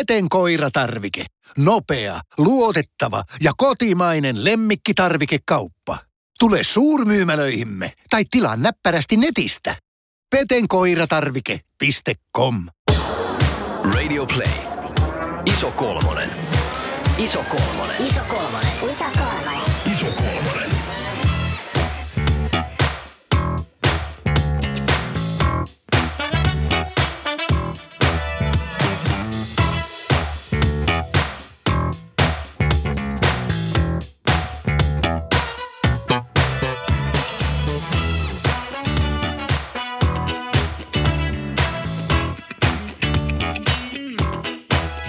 Peten koiratarvike. Nopea, luotettava ja kotimainen lemmikkitarvikekauppa. Tule suurmyymälöihimme tai tilaa näppärästi netistä. petenkoiratarvike.com Radio Play. Iso kolmonen. Iso kolmonen. Iso kolmonen. Iso kolmonen.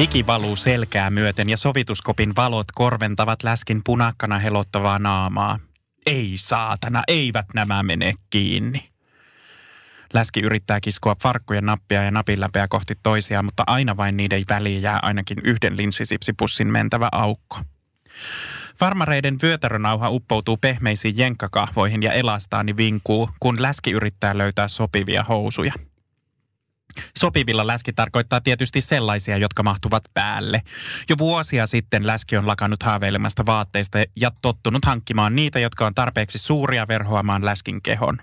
Hiki valuu selkää myöten ja sovituskopin valot korventavat läskin punakkana helottavaa naamaa. Ei saatana, eivät nämä mene kiinni. Läski yrittää kiskoa farkkujen nappia ja napin läpeä kohti toisiaan, mutta aina vain niiden väliin jää ainakin yhden linssisipsipussin mentävä aukko. Farmareiden vyötärönauha uppoutuu pehmeisiin jenkkakahvoihin ja elastaani vinkuu, kun läski yrittää löytää sopivia housuja. Sopivilla läski tarkoittaa tietysti sellaisia, jotka mahtuvat päälle. Jo vuosia sitten läski on lakannut haaveilemasta vaatteista ja tottunut hankkimaan niitä, jotka on tarpeeksi suuria verhoamaan läskin kehon.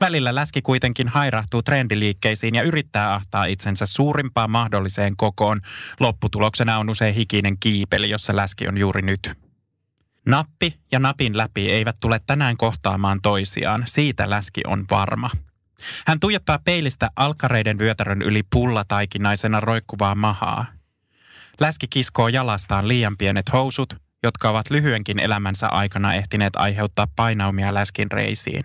Välillä läski kuitenkin hairahtuu trendiliikkeisiin ja yrittää ahtaa itsensä suurimpaan mahdolliseen kokoon. Lopputuloksena on usein hikinen kiipeli, jossa läski on juuri nyt. Nappi ja napin läpi eivät tule tänään kohtaamaan toisiaan, siitä läski on varma. Hän tuijottaa peilistä alkareiden vyötärön yli pullataikinaisena roikkuvaa mahaa. Läski kiskoo jalastaan liian pienet housut, jotka ovat lyhyenkin elämänsä aikana ehtineet aiheuttaa painaumia läskin reisiin.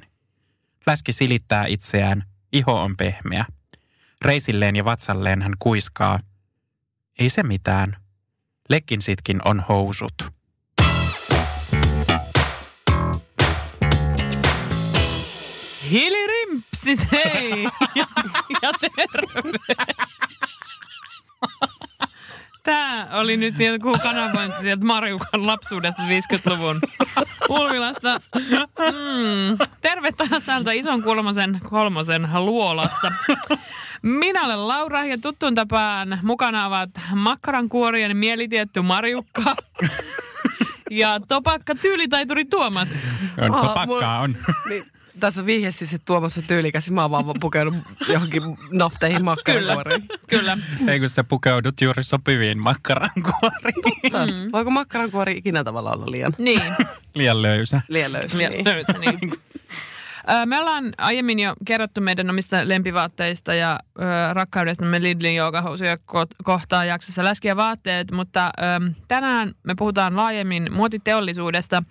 Läski silittää itseään, iho on pehmeä. Reisilleen ja vatsalleen hän kuiskaa. Ei se mitään. Lekkinsitkin on housut. Hilirimpsis, hei! Ja, ja terve! Tää oli nyt joku kanavointi sieltä Marjukan lapsuudesta 50-luvun Ulvilasta. Mm. Terve taas täältä ison kulmosen kolmosen luolasta. Minä olen Laura ja tuttuun tapaan mukana ovat makkarankuorien mielitietty Marjukka ja topakka tyylitaituri Tuomas. On, Aa, topakkaa on. Niin, tässä vihje siis, että Tuomas on tyylikäs. Mä oon vaan pukenut johonkin nafteihin makkarankuoriin. Kyllä. Ei kun sä pukeudut juuri sopiviin makkarankuoriin. Mm. Voiko makkarankuori ikinä tavallaan olla liian, Niin. Liian löysä. liian löysä? Liian Niin. löysä, niin. Me ollaan aiemmin jo kerrottu meidän omista lempivaatteista ja ö, rakkaudestamme Lidlin joogahousuja ko- kohtaan jaksossa läskiä vaatteet, mutta ö, tänään me puhutaan laajemmin muotiteollisuudesta,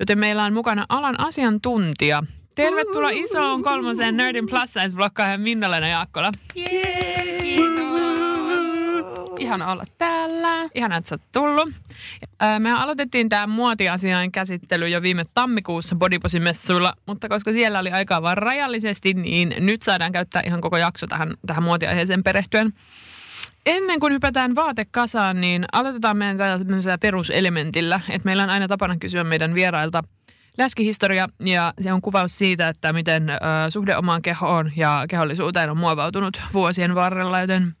joten meillä on mukana alan asiantuntija. Tervetuloa isoon kolmoseen Nerdin plus size blokkaajan Minna-Leena Jaakkola. Ihana olla täällä. Ihan että sä oot tullut. Me aloitettiin tämä muotiasiain käsittely jo viime tammikuussa Bodyposi-messuilla, mutta koska siellä oli aikaa vain rajallisesti, niin nyt saadaan käyttää ihan koko jakso tähän, tähän muotiaiheeseen perehtyen. Ennen kuin hypätään vaatekasaan, niin aloitetaan meidän tällaisella peruselementillä, että meillä on aina tapana kysyä meidän vierailta läskihistoria ja se on kuvaus siitä, että miten ö, suhde omaan kehoon ja kehollisuuteen on muovautunut vuosien varrella, joten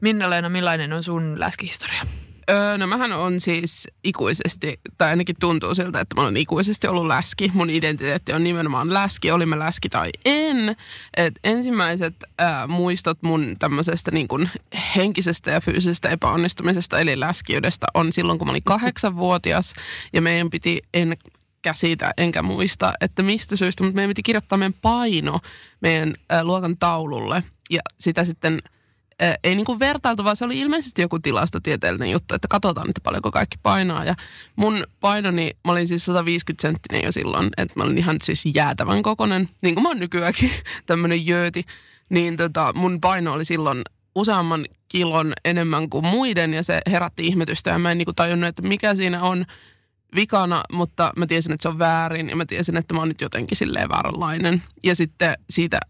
Minna-Leena, millainen on sun läskihistoria? Öö, no mähän on siis ikuisesti, tai ainakin tuntuu siltä, että mä olen ikuisesti ollut läski. Mun identiteetti on nimenomaan läski, oli mä läski tai en. Et ensimmäiset ää, muistot mun tämmöisestä niin kuin henkisestä ja fyysisestä epäonnistumisesta eli läskiydestä on silloin, kun mä olin kahdeksanvuotias ja meidän piti, en käsitä enkä muista, että mistä syystä, mutta meidän piti kirjoittaa meidän paino meidän ää, luokan taululle ja sitä sitten – Ö, ei niin kuin vertailtu, vaan se oli ilmeisesti joku tilastotieteellinen juttu, että katsotaan, että paljonko kaikki painaa. Ja mun painoni, mä olin siis 150 senttinen jo silloin, että mä olin ihan siis jäätävän kokonen, niin kuin mä oon nykyäänkin, tämmöinen jööti. Niin tota, mun paino oli silloin useamman kilon enemmän kuin muiden ja se herätti ihmetystä ja mä en niin kuin tajunnut, että mikä siinä on vikana, mutta mä tiesin, että se on väärin ja mä tiesin, että mä oon nyt jotenkin silleen vääränlainen. Ja sitten siitä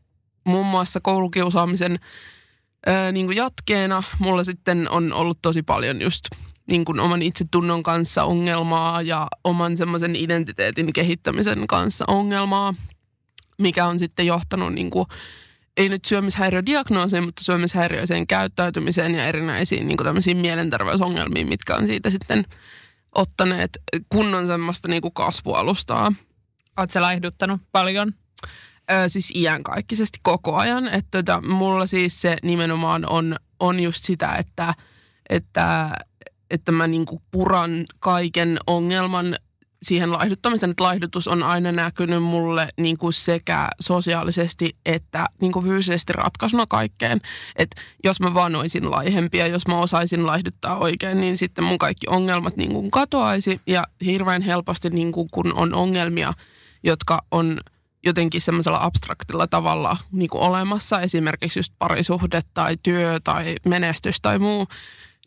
muun muassa koulukiusaamisen ää, niin kuin jatkeena mulla sitten on ollut tosi paljon just niin kuin oman itsetunnon kanssa ongelmaa ja oman semmoisen identiteetin kehittämisen kanssa ongelmaa, mikä on sitten johtanut niin kuin ei nyt syömishäiriödiagnoosiin, mutta syömishäiriöiseen käyttäytymiseen ja erinäisiin niin kuin tämmöisiin mielenterveysongelmiin, mitkä on siitä sitten ottaneet kunnon semmoista niin kuin kasvualustaa. Oletko sä laihduttanut paljon? Ö, siis iänkaikkisesti koko ajan. Että tota, mulla siis se nimenomaan on, on just sitä, että, että, että mä niinku puran kaiken ongelman siihen laihduttamiseen, että laihdutus on aina näkynyt mulle niin kuin sekä sosiaalisesti että niin kuin fyysisesti ratkaisuna kaikkeen. Että jos mä vaan olisin laihempi ja jos mä osaisin laihduttaa oikein, niin sitten mun kaikki ongelmat niin kuin katoaisi. Ja hirveän helposti niin kuin, kun on ongelmia, jotka on jotenkin semmoisella abstraktilla tavalla niin kuin olemassa, esimerkiksi just parisuhde tai työ tai menestys tai muu,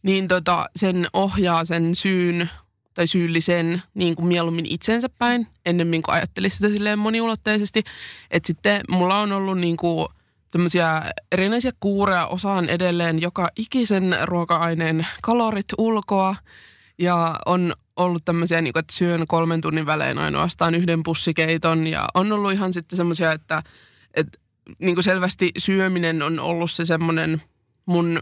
niin tota, sen ohjaa sen syyn tai syyllisen niin kuin mieluummin itsensä päin, ennemmin kuin ajattelisi sitä silleen moniulotteisesti. Että sitten mulla on ollut niin kuin tämmöisiä erinäisiä kuureja, osaan edelleen joka ikisen ruoka-aineen kalorit ulkoa. Ja on ollut tämmöisiä, niin kuin, että syön kolmen tunnin välein ainoastaan yhden pussikeiton. Ja on ollut ihan sitten semmoisia, että, että niin kuin selvästi syöminen on ollut se semmoinen mun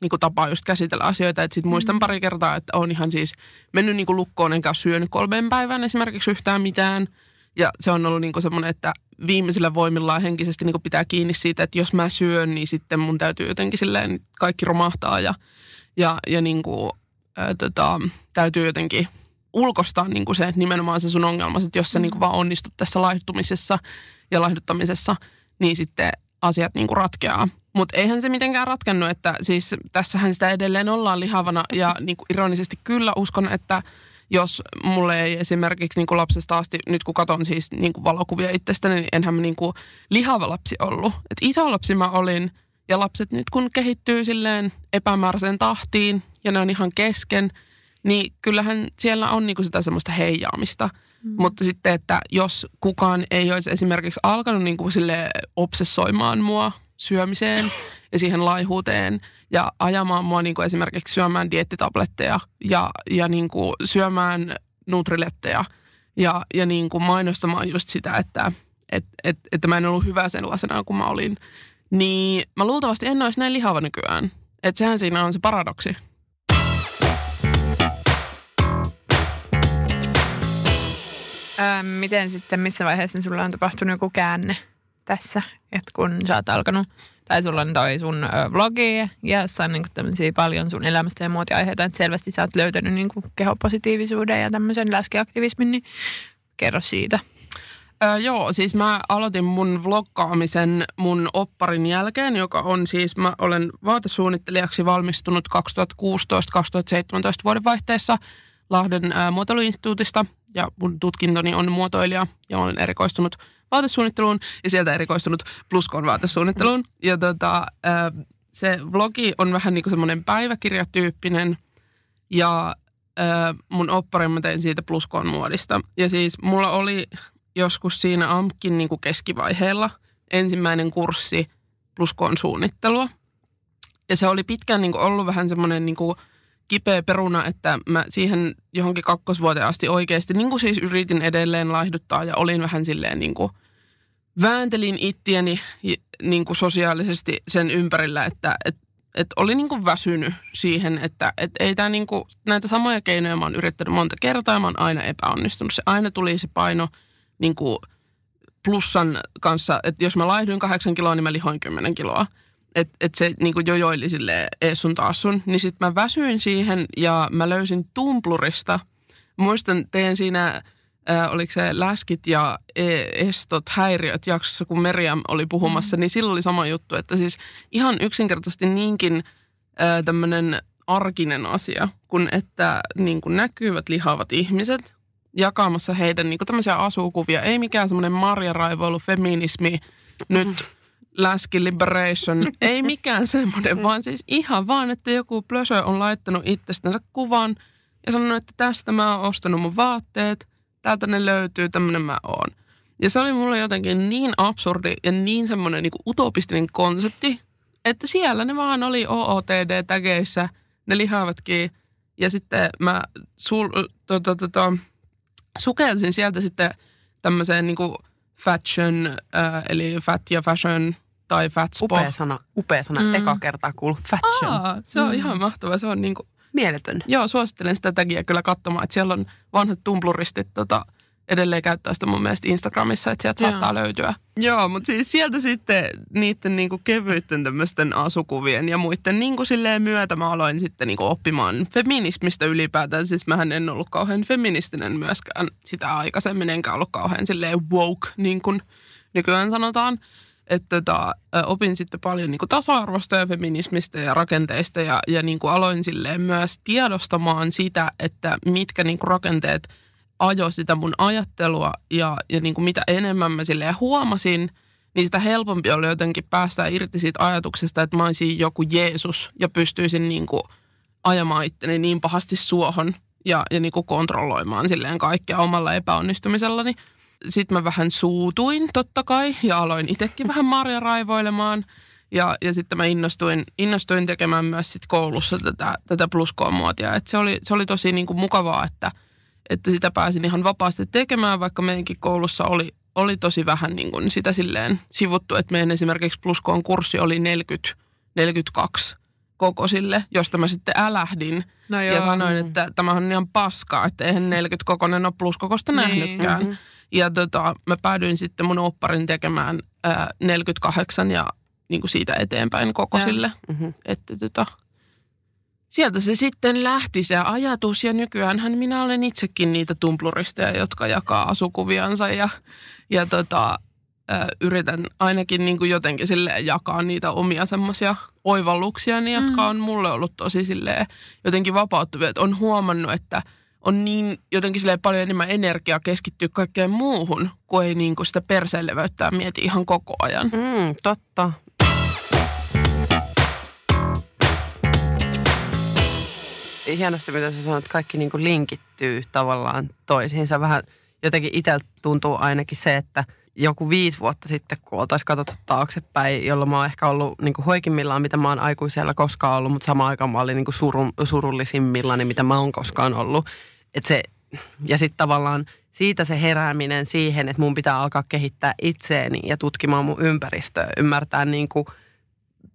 niin kuin tapa just käsitellä asioita. Että sit muistan Mm. pari kertaa, että on ihan siis mennyt niin kuin lukkoon enkä syönyt kolmeen päivään esimerkiksi yhtään mitään. Ja se on ollut niin kuin semmoinen, että viimeisillä voimillaan henkisesti niin kuin pitää kiinni siitä, että jos mä syön, niin sitten mun täytyy jotenkin silleen kaikki romahtaa ja, ja, ja niin kuin, ää, tota, täytyy jotenkin ulkostaa niin kuin se nimenomaan se sun ongelma, että jos sä niin kuin vaan onnistut tässä laihduttamisessa ja laihduttamisessa, niin sitten asiat niin kuin ratkeaa. Mutta eihän se mitenkään ratkennut, että siis tässähän sitä edelleen ollaan lihavana ja niin kuin ironisesti kyllä uskon, että jos mulle ei esimerkiksi niin kuin lapsesta asti, nyt kun katson siis niin kuin valokuvia itsestäni, niin enhän mä niin kuin lihava lapsi ollut. Et iso lapsi mä olin ja lapset nyt kun kehittyy silleen epämääräiseen tahtiin ja ne on ihan kesken, niin kyllähän siellä on niin kuin sitä semmoista heijaamista. Mm. Mutta sitten, että jos kukaan ei olisi esimerkiksi alkanut niin kuin sille obsessoimaan mua syömiseen ja siihen laihuuteen ja ajamaan mua niin kuin esimerkiksi syömään diettitabletteja ja, ja niin kuin syömään nutriletteja ja, ja niin kuin mainostamaan just sitä, että et, et, että mä en ollut hyvä sellaisena kuin mä olin, niin mä luultavasti en olisi näin lihava nykyään. Että sehän siinä on se paradoksi. Öö, miten sitten, missä vaiheessa sulla on tapahtunut joku käänne tässä? Että kun sä oot alkanut, tai sulla on toi sun vlogi ja jossain niin tämmöisiä paljon sun elämästä ja muotiaiheita, että selvästi sä oot löytänyt niin kehopositiivisuuden ja tämmöisen läskiaktivismin, niin kerro siitä. Öö, joo, siis mä aloitin mun vloggaamisen mun opparin jälkeen, joka on siis, mä olen vaatesuunnittelijaksi valmistunut 2016-2017 vuoden vaihteessa Lahden ää, muotoiluinstituutista ja mun tutkintoni on muotoilija ja olen erikoistunut vaatesuunnitteluun ja sieltä erikoistunut pluskon vaatesuunnitteluun. Ja tota, ää, se vlogi on vähän niin kuin semmoinen päiväkirjatyyppinen ja ää, mun opparin mä tein siitä pluskon muodista. Ja siis mulla oli joskus siinä AMKin niin kuin keskivaiheella ensimmäinen kurssi pluskoon suunnittelua. Ja se oli pitkään niin kuin ollut vähän semmoinen niin kuin kipeä peruna, että mä siihen johonkin kakkosvuoteen asti oikeasti niin kuin siis yritin edelleen laihduttaa ja olin vähän silleen niin kuin vääntelin ittiäni niin kuin sosiaalisesti sen ympärillä, että et, et oli niin kuin väsynyt siihen, että et ei tää niin kuin, näitä samoja keinoja mä oon yrittänyt monta kertaa ja mä oon aina epäonnistunut. Se aina tuli se paino niin kuin plussan kanssa, että jos mä laihduin kahdeksan kiloa, niin mä lihoin kymmenen kiloa. Että et se niin kuin jojoili silleen ees sun taas sun. Niin sit mä väsyin siihen ja mä löysin Tumblurista. Muistan teidän siinä, äh, oliko se läskit ja e- estot, häiriöt jaksossa, kun Meriam oli puhumassa, niin silloin oli sama juttu. Että siis ihan yksinkertaisesti niinkin äh, tämmöinen arkinen asia, kun että niin kuin näkyvät lihavat ihmiset jakamassa heidän niin kuin tämmöisiä asukuvia. Ei mikään semmoinen marjaraivoilu, feminismi, nyt läski liberation. Ei mikään semmoinen, vaan siis ihan vaan, että joku plösö on laittanut itsestänsä kuvan ja sanonut, että tästä mä oon ostanut mun vaatteet, täältä ne löytyy, tämmöinen mä oon. Ja se oli mulle jotenkin niin absurdi ja niin semmoinen niin utopistinen konsepti, että siellä ne vaan oli OOTD-tägeissä, ne lihavatkin. Ja sitten mä sul, to, to, to, to, sukelsin sieltä sitten tämmöiseen niin kuin fashion, äh, eli fat ja fashion tai fatspo. Upea sana, upea sana. Mm. Eka kertaa kuullut fashion. Aa, se on mm. ihan mahtava. Se on niinku, Mieletön. joo, suosittelen sitä tagia kyllä katsomaan, että siellä on vanhat tumpluristit tota, edelleen käyttää sitä mun mielestä Instagramissa, että sieltä Joo. saattaa löytyä. Joo, mutta siis sieltä sitten niiden niinku kevyitten tämmöisten asukuvien ja muiden niinku silleen myötä mä aloin sitten niinku oppimaan feminismistä ylipäätään. Siis mähän en ollut kauhean feministinen myöskään sitä aikaisemmin, enkä ollut kauhean silleen woke, niin kuin nykyään sanotaan. Että tota, opin sitten paljon niinku tasa-arvosta ja feminismistä ja rakenteista ja, ja niinku aloin silleen myös tiedostamaan sitä, että mitkä niinku rakenteet ajoi sitä mun ajattelua ja, ja niinku mitä enemmän mä silleen huomasin, niin sitä helpompi oli jotenkin päästä irti siitä ajatuksesta, että mä olisin joku Jeesus ja pystyisin niinku ajamaan itteni niin pahasti suohon ja, ja niinku kontrolloimaan silleen kaikkea omalla epäonnistumisellani. Sitten mä vähän suutuin totta kai ja aloin itsekin vähän marja raivoilemaan. Ja, ja sitten mä innostuin, innostuin tekemään myös sit koulussa tätä, tätä pluskoon-muotia. Et se, oli, se oli tosi niinku mukavaa, että, että sitä pääsin ihan vapaasti tekemään, vaikka meidänkin koulussa oli, oli tosi vähän niin kuin sitä silleen sivuttu, että meidän esimerkiksi pluskoon kurssi oli 40, 42 kokoisille, josta mä sitten älähdin No ja sanoin, että tämä on ihan paskaa, että eihän 40 kokoinen ole pluskokosta Niin. nähnytkään. Mhm. Ja tota, mä päädyin sitten mun opparin tekemään ää, 48 ja niin kuin siitä eteenpäin kokoisille. Mhm. Että tota, sieltä se sitten lähti se ajatus ja nykyäänhän minä olen itsekin niitä tumpluristeja, jotka jakaa asukuviansa ja, ja tota, yritän ainakin niin kuin jotenkin sille jakaa niitä omia semmoisia oivalluksia, niin, jotka on mulle ollut tosi silleen jotenkin vapauttavia. Että on huomannut, että on niin jotenkin silleen paljon enemmän energiaa keskittyä kaikkeen muuhun, kun ei niin kuin sitä perseelleveyttää mieti ihan koko ajan. Mm, totta. Hienosti, mitä sä sanoit, kaikki niin kuin linkittyy tavallaan toisiinsa. Vähän jotenkin itsellä tuntuu ainakin se, että joku viisi vuotta sitten, kun oltaisiin katsottu taaksepäin, jolloin mä oon ehkä ollut niin kuin hoikimmillaan, mitä mä oon aikuisella koskaan ollut, mutta samaan aikaan mä olin niin kuin surun, surullisimmillani, mitä mä oon koskaan ollut. Et se, ja sitten tavallaan siitä se herääminen siihen, että mun pitää alkaa kehittää itseäni ja tutkimaan mun ympäristöä, ymmärtää niin kuin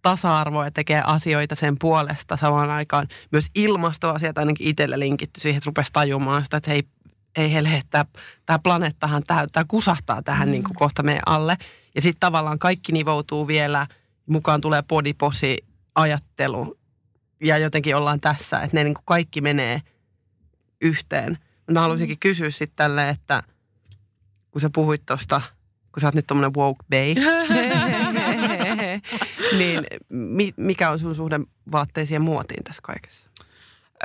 tasa-arvoa ja tekee asioita sen puolesta samaan aikaan. Myös ilmastoasiat ainakin itselle linkitty siihen, että rupesi tajumaan sitä, että hei, ei hele, että tämä planeettahan, tämä, kusahtaa tähän mm. niin kuin kohta meidän alle. Ja sitten tavallaan kaikki nivoutuu vielä, mukaan tulee bodyposi ajattelu ja jotenkin ollaan tässä, että ne niin kuin kaikki menee yhteen. Mä haluaisinkin kysyä sitten tälle, että kun sä puhuit tuosta, kun sä oot nyt tommonen woke bay, niin mi, mikä on sun suhde vaatteisiin ja muotiin tässä kaikessa?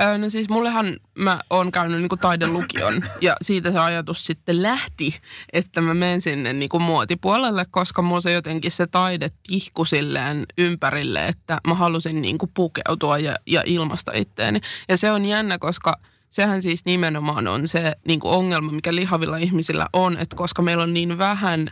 Öö, no siis mullehan mä oon käynyt niinku taidelukion ja siitä se ajatus sitten lähti, että mä menen sinne niinku muotipuolelle, koska mulla se jotenkin se taide tihku silleen ympärille, että mä halusin niinku pukeutua ja, ja ilmasta itteeni. Ja se on jännä, koska sehän siis nimenomaan on se niinku ongelma, mikä lihavilla ihmisillä on, että koska meillä on niin vähän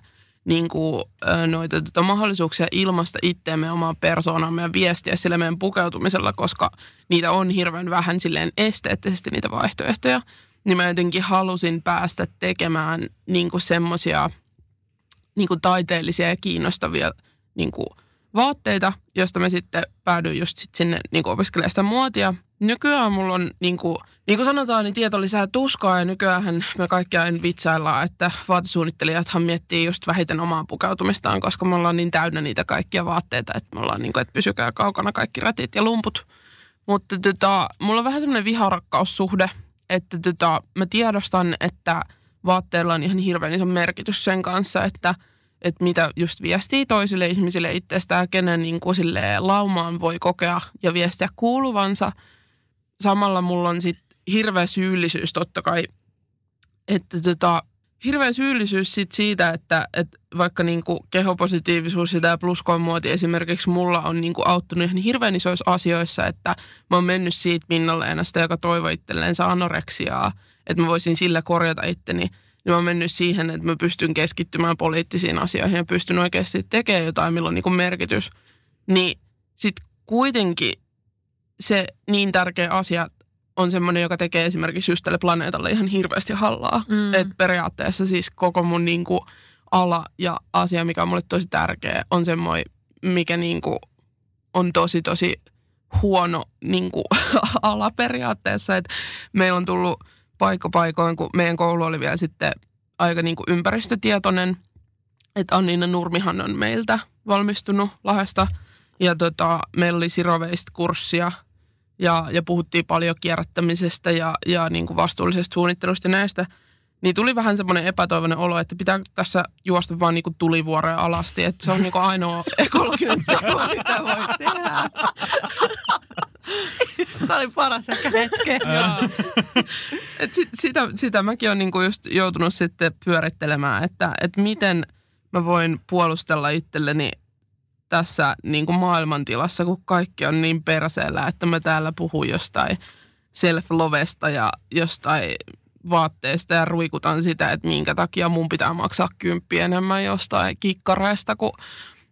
niin kuin, noita tota, mahdollisuuksia ilmasta itteemme, omaa persoonamme ja viestiä sillä meidän pukeutumisella, koska niitä on hirveän vähän silleen esteettisesti niitä vaihtoehtoja, niin mä jotenkin halusin päästä tekemään niin semmoisia niin taiteellisia ja kiinnostavia niin kuin vaatteita, josta mä sitten päädyin just sit sinne niin opiskelemaan sitä muotia. Nykyään mulla on, niin kuin, niin kuin sanotaan, niin tieto lisää tuskaa ja nykyään me kaikki aina vitsaillaan, että vaatesuunnittelijathan miettii just vähiten omaa pukeutumistaan, koska me ollaan niin täynnä niitä kaikkia vaatteita, että me ollaan niin kuin, että pysykää kaukana kaikki rätit ja lumput. Mutta tota, mulla on vähän semmoinen viharakkaussuhde, että tota, mä tiedostan, että vaatteilla on ihan hirveän iso merkitys sen kanssa, että että mitä just viestii toisille ihmisille itsestään, kenen niin kuin laumaan voi kokea ja viestiä kuuluvansa. Samalla mulla on sitten hirveä syyllisyys totta kai, että tota, hirveä syyllisyys sit siitä, että, että vaikka niin kuin kehopositiivisuus ja tämä pluskoon-muoti esimerkiksi mulla on niin kuin auttanut ihan hirveän isoissa asioissa, että mä oon mennyt siitä Minna-Leenasta, joka toivoi itselleensä anoreksiaa, että mä voisin sillä korjata itteni niin mä oon mennyt siihen, että mä pystyn keskittymään poliittisiin asioihin ja pystyn oikeasti tekemään jotain, millä on niin kuin merkitys. Niin sitten kuitenkin se niin tärkeä asia on semmoinen, joka tekee esimerkiksi just tälle planeetalle ihan hirveästi hallaa. Mm. Että periaatteessa siis koko mun niin kuin ala ja asia, mikä on mulle tosi tärkeä, on semmoinen, mikä niin kuin on tosi tosi huono niin kuin ala periaatteessa. Että meillä on tullut paikka paikoin, kun meidän koulu oli vielä sitten aika niin kuin ympäristötietoinen. Että Anniina Nurmihan on meiltä valmistunut Lahdesta. Ja tota, meillä oli Siroveist kurssia ja, ja puhuttiin paljon kierrättämisestä ja, ja niin kuin vastuullisesta suunnittelusta ja näistä. Niin tuli vähän semmoinen epätoivoinen olo, että pitää tässä juosta vaan niin kuin tulivuoreen alasti. Että se on niin kuin ainoa ekologinen teko, mitä voi tehdä. Tämä oli paras ehkä hetke. Et sit, sitä, sitä mäkin olen niinku just joutunut sitten pyörittelemään, että, että miten mä voin puolustella itselleni tässä niinku maailmantilassa, kun kaikki on niin perseellä, että mä täällä puhun jostain self-lovesta ja jostain vaatteesta ja ruikutan sitä, että minkä takia mun pitää maksaa kymppi enemmän jostain kikkareista, kun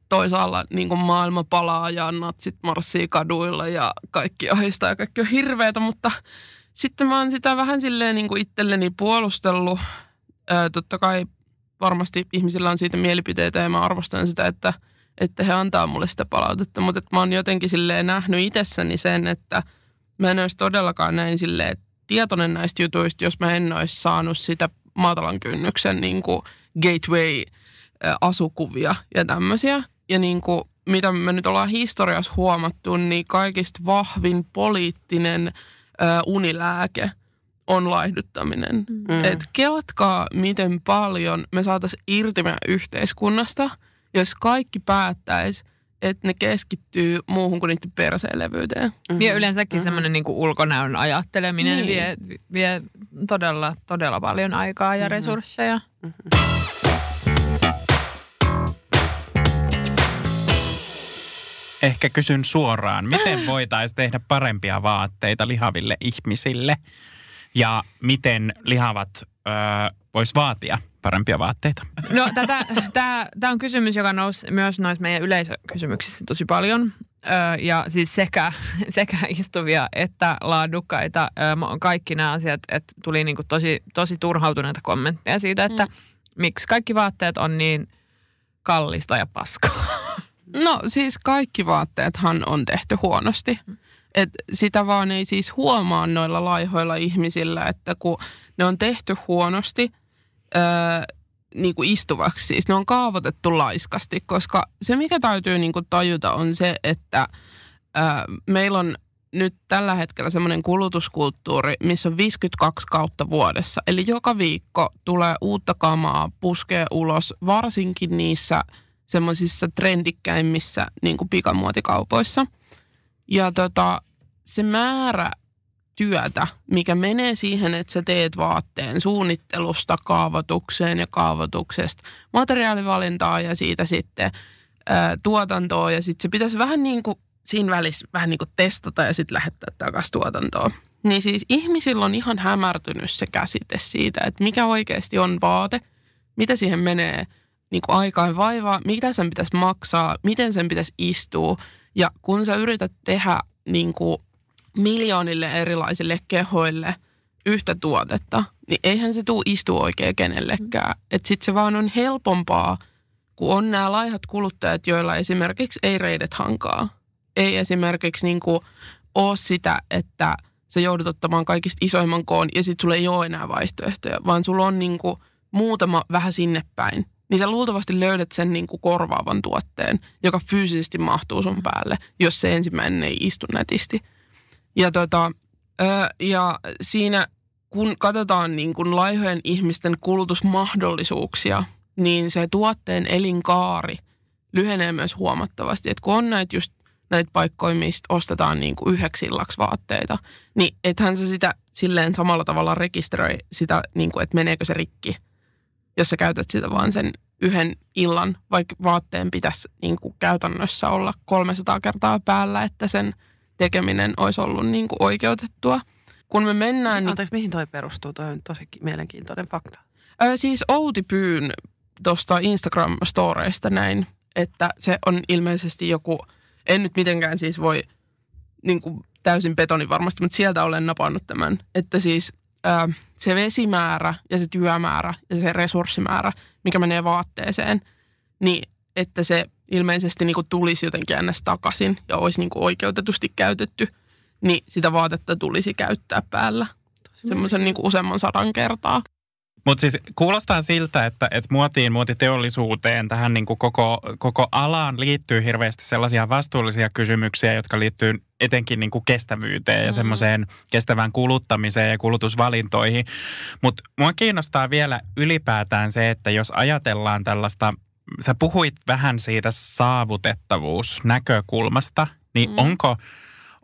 toisaalla niin kuin maailma palaa ja natsit marssii kaduilla ja kaikki ahistaa ja kaikki on hirveätä, mutta sitten mä oon sitä vähän silleen niin kuin itselleni puolustellut. Ää, totta kai varmasti ihmisillä on siitä mielipiteitä ja mä arvostan sitä, että, että he antaa mulle sitä palautetta, mutta että mä oon jotenkin silleen nähnyt itsessäni sen, että mä en olisi todellakaan näin silleen tietoinen näistä jutuista, jos mä en olisi saanut sitä maatalan kynnyksen niin kuin gateway asukuvia ja tämmöisiä. Ja niin kuin, mitä me nyt ollaan historiassa huomattu, niin kaikista vahvin poliittinen ö, unilääke on laihduttaminen. Mm. Et kelatkaa, miten paljon me saataisiin irti meidän yhteiskunnasta, jos kaikki päättäisi, että ne keskittyy muuhun kuin niiden perseelevyyteen. Mm-hmm. Ja yleensäkin mm-hmm. semmoinen niin ulkonäön ajatteleminen niin. vie, vie todella, todella paljon aikaa ja mm-hmm. resursseja. Mm-hmm. Ehkä kysyn suoraan, miten voitaisiin tehdä parempia vaatteita lihaville ihmisille ja miten lihavat öö, vois vaatia parempia vaatteita? No tämä on kysymys, joka nousi myös noissa meidän yleisökysymyksissä tosi paljon. Öö, ja siis sekä, sekä istuvia että laadukkaita. Öö, kaikki nämä asiat, että tuli niinku tosi, tosi turhautuneita kommentteja siitä, että mm. miksi kaikki vaatteet on niin kallista ja paskaa. No siis kaikki vaatteethan on tehty huonosti. Et sitä vaan ei siis huomaa noilla laihoilla ihmisillä, että kun ne on tehty huonosti öö, niin kuin istuvaksi, siis ne on kaavoitettu laiskasti, koska se mikä täytyy niin kuin tajuta on se, että öö, meillä on nyt tällä hetkellä semmoinen kulutuskulttuuri, missä on 52 kautta vuodessa. Eli joka viikko tulee uutta kamaa, puskee ulos, varsinkin niissä – semmoisissa trendikkäimmissä niin kuin pikamuotikaupoissa. Ja tota, se määrä työtä, mikä menee siihen, että sä teet vaatteen suunnittelusta kaavoitukseen ja kaavoituksesta materiaalivalintaa ja siitä sitten ää, tuotantoa ja sitten se pitäisi vähän niin kuin siinä välissä vähän niin kuin testata ja sitten lähettää takaisin tuotantoon. Niin siis ihmisillä on ihan hämärtynyt se käsite siitä, että mikä oikeasti on vaate, mitä siihen menee – niin kuin aikaa vaivaa, mitä sen pitäisi maksaa, miten sen pitäisi istua. Ja kun sä yrität tehdä niin kuin miljoonille erilaisille kehoille yhtä tuotetta, niin eihän se tule istua oikein kenellekään. Että sitten se vaan on helpompaa, kun on nämä laihat kuluttajat, joilla esimerkiksi ei reidet hankaa. Ei esimerkiksi niin kuin ole sitä, että sä joudut ottamaan kaikista isoimman koon ja sitten sulla ei ole enää vaihtoehtoja, vaan sulla on niin kuin muutama vähän sinne päin niin sä luultavasti löydät sen niin kuin korvaavan tuotteen, joka fyysisesti mahtuu sun päälle, jos se ensimmäinen ei istu nätisti. Ja, tota, ja siinä kun katsotaan niin kuin laihojen ihmisten kulutusmahdollisuuksia, niin se tuotteen elinkaari lyhenee myös huomattavasti. Et kun on näitä just näitä paikkoja, mistä ostetaan niin kuin yhdeksi vaatteita, niin ethän se sitä silleen samalla tavalla rekisteröi sitä, niin kuin, että meneekö se rikki – jos sä käytät sitä vaan sen yhden illan, vaikka vaatteen pitäisi niin kuin käytännössä olla 300 kertaa päällä, että sen tekeminen olisi ollut niin kuin oikeutettua. Kun me mennään... Niin, Anteeksi, mihin toi perustuu? Toi on tosi mielenkiintoinen fakta. Ää, siis Outi Pyyn tuosta Instagram-storeista näin, että se on ilmeisesti joku, en nyt mitenkään siis voi niin kuin täysin betoni varmasti, mutta sieltä olen napannut tämän, että siis ö, se vesimäärä ja se työmäärä ja se resurssimäärä, mikä menee vaatteeseen, niin että se ilmeisesti niin kuin tulisi jotenkin ennäs takaisin ja olisi niin kuin oikeutetusti käytetty, niin sitä vaatetta tulisi käyttää päällä semmoisen niin kuin useamman sadan kertaa. Mutta siis kuulostaa siltä, että, että muotiin, muotiteollisuuteen, tähän niin kuin koko, koko alaan liittyy hirveästi sellaisia vastuullisia kysymyksiä, jotka liittyy etenkin niin kuin kestävyyteen ja semmoiseen kestävään kuluttamiseen ja kulutusvalintoihin. Mutta mua kiinnostaa vielä ylipäätään se, että jos ajatellaan tällaista, sä puhuit vähän siitä saavutettavuusnäkökulmasta, niin mm. onko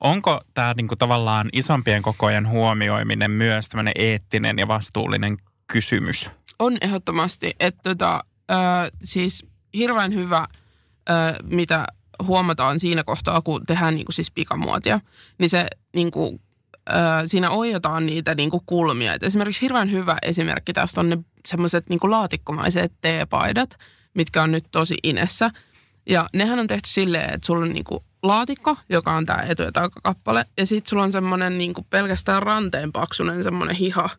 Onko tämä niinku tavallaan isompien kokojen huomioiminen myös tämmöinen eettinen ja vastuullinen kysymys? On ehdottomasti, että tota, ö, siis hirveän hyvä, ö, mitä huomataan siinä kohtaa, kun tehdään niin kuin siis pikamuotia, niin se niin kuin, ö, siinä oijataan niitä niin kuin kulmia. Et esimerkiksi hirveän hyvä esimerkki tästä on ne semmoiset niin laatikkomaiset teepaidat, mitkä on nyt tosi inessä. Ja nehän on tehty silleen, että sulla on niin kuin laatikko, joka on tämä etu- ja takakappale, ja sitten sulla on semmoinen niin pelkästään ranteen paksunen semmoinen hiha,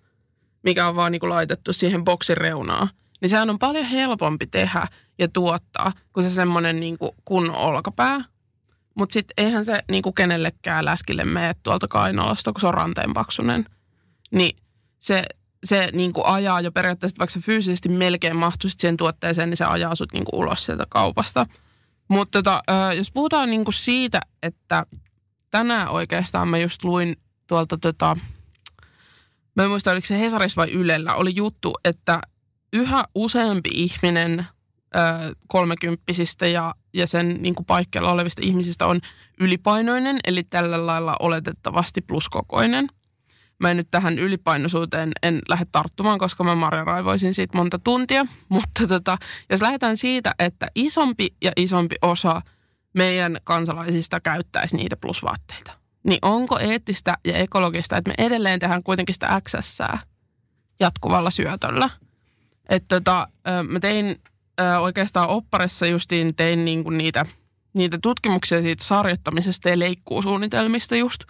mikä on vaan niin kuin laitettu siihen boksin reunaan. Niin sehän on paljon helpompi tehdä ja tuottaa kuin se semmoinen niin kuin kunnon olkapää. Mutta sitten eihän se niin kuin kenellekään läskille mene tuolta kainalosta, kun se on ranteen paksunen. Niin se, se niin kuin ajaa jo periaatteessa, vaikka se fyysisesti melkein mahtuisi siihen tuotteeseen, niin se ajaa sut niin kuin ulos sieltä kaupasta. Mutta tota, jos puhutaan niin kuin siitä, että tänään oikeastaan mä just luin tuolta tota, mä en muista oliko se Hesarissa vai Ylellä, oli juttu, että yhä useampi ihminen kolmekymppisistä ja, ja sen niin kuin paikkeilla olevista ihmisistä on ylipainoinen, eli tällä lailla oletettavasti pluskokoinen. Mä en nyt tähän ylipainoisuuteen en lähde tarttumaan, koska mä Marja raivoisin siitä monta tuntia. Mutta tota, jos lähdetään siitä, että isompi ja isompi osa meidän kansalaisista käyttäisi niitä plusvaatteita – niin onko eettistä ja ekologista, että me edelleen tehdään kuitenkin sitä XS jatkuvalla syötöllä. Että tota, mä tein oikeastaan opparissa justiin tein niinku niitä, niitä tutkimuksia siitä sarjoittamisesta ja leikkuusuunnitelmista just,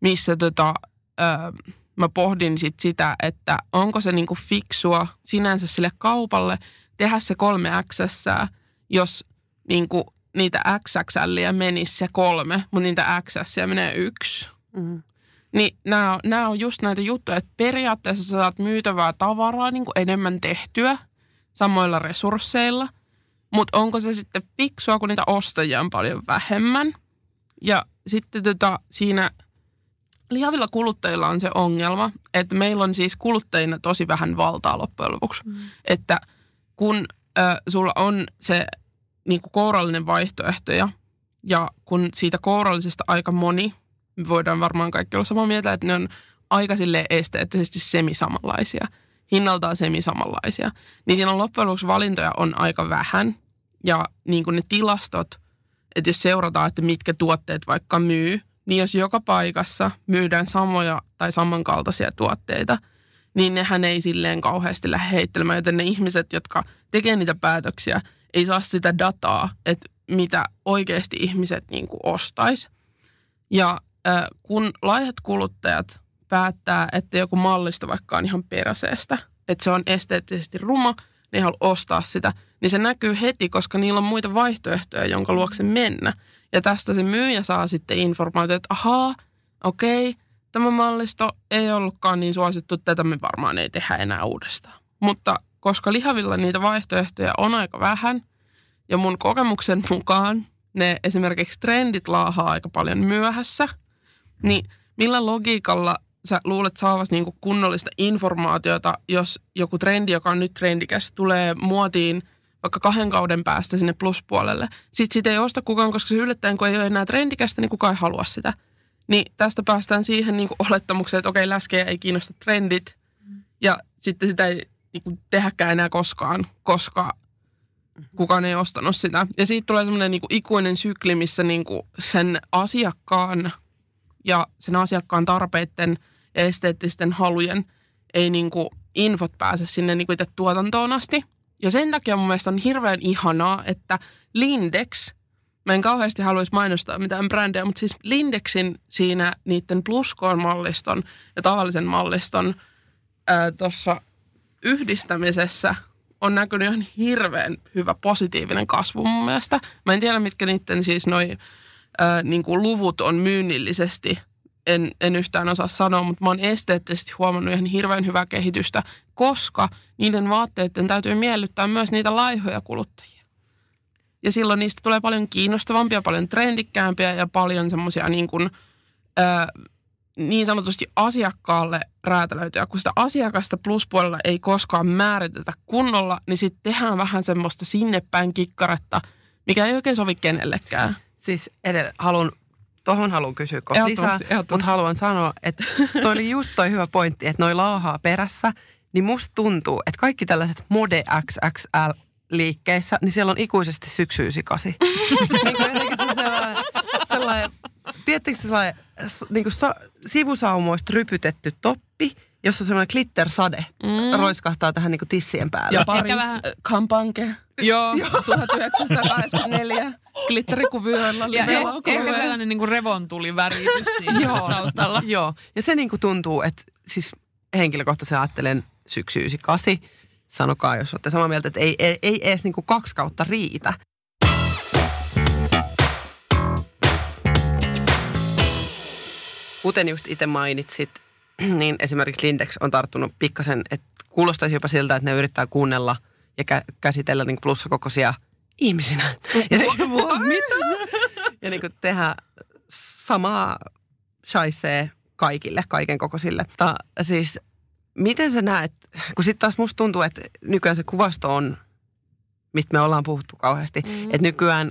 missä tota, mä pohdin sit sitä, että onko se niinku fiksua sinänsä sille kaupalle tehdä se kolme XS, jos niinku niitä XXL menisi se kolme, mutta niitä XS menee yksi. Mm. Niin nämä, nämä on just näitä juttuja, että periaatteessa sä saat myytävää tavaraa niin kuin enemmän tehtyä samoilla resursseilla, mutta onko se sitten fiksua, kun niitä ostajia on paljon vähemmän. Ja sitten tota, siinä lihavilla kuluttajilla on se ongelma, että meillä on siis kuluttajina tosi vähän valtaa loppujen lopuksi. Mm. Että kun ö, sulla on se niin kuin kourallinen vaihtoehtoja. Ja kun siitä kourallisesta aika moni, me voidaan varmaan kaikki olla samaa mieltä, että ne on aika sille esteettisesti semisamanlaisia, hinnaltaan semisamanlaisia, niin siinä on loppujen lopuksi valintoja on aika vähän. Ja niin kuin ne tilastot, että jos seurataan, että mitkä tuotteet vaikka myy, niin jos joka paikassa myydään samoja tai samankaltaisia tuotteita, niin nehän ei silleen kauheasti lähde heittelemään, joten ne ihmiset, jotka tekee niitä päätöksiä, ei saa sitä dataa, että mitä oikeasti ihmiset niin kuin ostais. Ja äh, kun laihat kuluttajat päättää, että joku mallista vaikka on ihan peräseestä, että se on esteettisesti ruma, ne ei halua ostaa sitä, niin se näkyy heti, koska niillä on muita vaihtoehtoja, jonka luokse mennä. Ja tästä se myyjä saa sitten informaatiota, että ahaa, okei, tämä mallisto ei ollutkaan niin suosittu, tätä me varmaan ei tehdä enää uudestaan. Mutta koska lihavilla niitä vaihtoehtoja on aika vähän, ja mun kokemuksen mukaan ne esimerkiksi trendit laahaa aika paljon myöhässä, niin millä logiikalla sä luulet saavasi niinku kunnollista informaatiota, jos joku trendi, joka on nyt trendikäs, tulee muotiin vaikka kahden kauden päästä sinne pluspuolelle. Sitten sitä ei osta kukaan, koska se yllättäen, kun ei ole enää trendikästä, niin kukaan ei halua sitä. Niin tästä päästään siihen niin olettamukseen, että okei, läskejä ei kiinnosta trendit. Ja sitten sitä ei niin kuin tehdäkään enää koskaan, koska kukaan ei ostanut sitä. Ja siitä tulee semmoinen niin ikuinen sykli, missä niin kuin sen asiakkaan ja sen asiakkaan tarpeiden ja esteettisten halujen ei niin kuin infot pääse sinne niin kuin itse tuotantoon asti. Ja sen takia mun mielestä on hirveän ihanaa, että Lindex, mä en kauheasti haluaisi mainostaa mitään brändejä, mutta siis Lindexin siinä niiden pluskoon malliston ja tavallisen malliston tuossa yhdistämisessä on näkynyt ihan hirveän hyvä positiivinen kasvu mun mielestä. Mä en tiedä, mitkä niiden siis noi ää, niin kuin luvut on myynnillisesti. En, en yhtään osaa sanoa, mutta mä oon esteettisesti huomannut ihan hirveän hyvää kehitystä, koska niiden vaatteiden täytyy miellyttää myös niitä laihoja kuluttajia. Ja silloin niistä tulee paljon kiinnostavampia, paljon trendikkäämpiä ja paljon semmoisia niin niin sanotusti asiakkaalle räätälöityä. Kun sitä asiakasta pluspuolella ei koskaan määritetä kunnolla, niin sitten tehdään vähän semmoista sinne päin kikkaretta, mikä ei oikein sovi kenellekään. Siis edellä, haluan, tohon haluan kysyä kohta lisää, mutta haluan sanoa, että toi oli just toi hyvä pointti, että noi laahaa perässä, niin musta tuntuu, että kaikki tällaiset Mode XXL liikkeissä, niin siellä on ikuisesti syksyysi kasi. niin kuin jotenkin se sellainen, sellainen sellainen niin kuin sa, sivusaumoista rypytetty toppi, jossa semmoinen glittersade mm. roiskahtaa tähän niin kuin tissien päälle. Ja Ehkä Paris vähän- kampanke Joo. 1984 glitterikuvioilla. Ja eh, ehkä sellainen niin kuin revontuli väritys siinä Joo. taustalla. Joo, ja se niinku tuntuu, että siis henkilökohtaisesti ajattelen syksyysi kasi. Sanokaa, jos olette samaa mieltä, että ei, ei, ei edes niinku kaksi kautta riitä. Kuten just itse mainitsit, niin esimerkiksi Lindex on tarttunut pikkasen, että kuulostaisi jopa siltä, että ne yrittää kuunnella ja kä- käsitellä niin plussakokoisia ihmisinä. Ja, mitä? ja niin kuin tehdä samaa shaisee kaikille, kaiken kokoisille. Ta, siis miten sä näet, kun sitten taas musta tuntuu, että nykyään se kuvasto on, mistä me ollaan puhuttu kauheasti, mm. että nykyään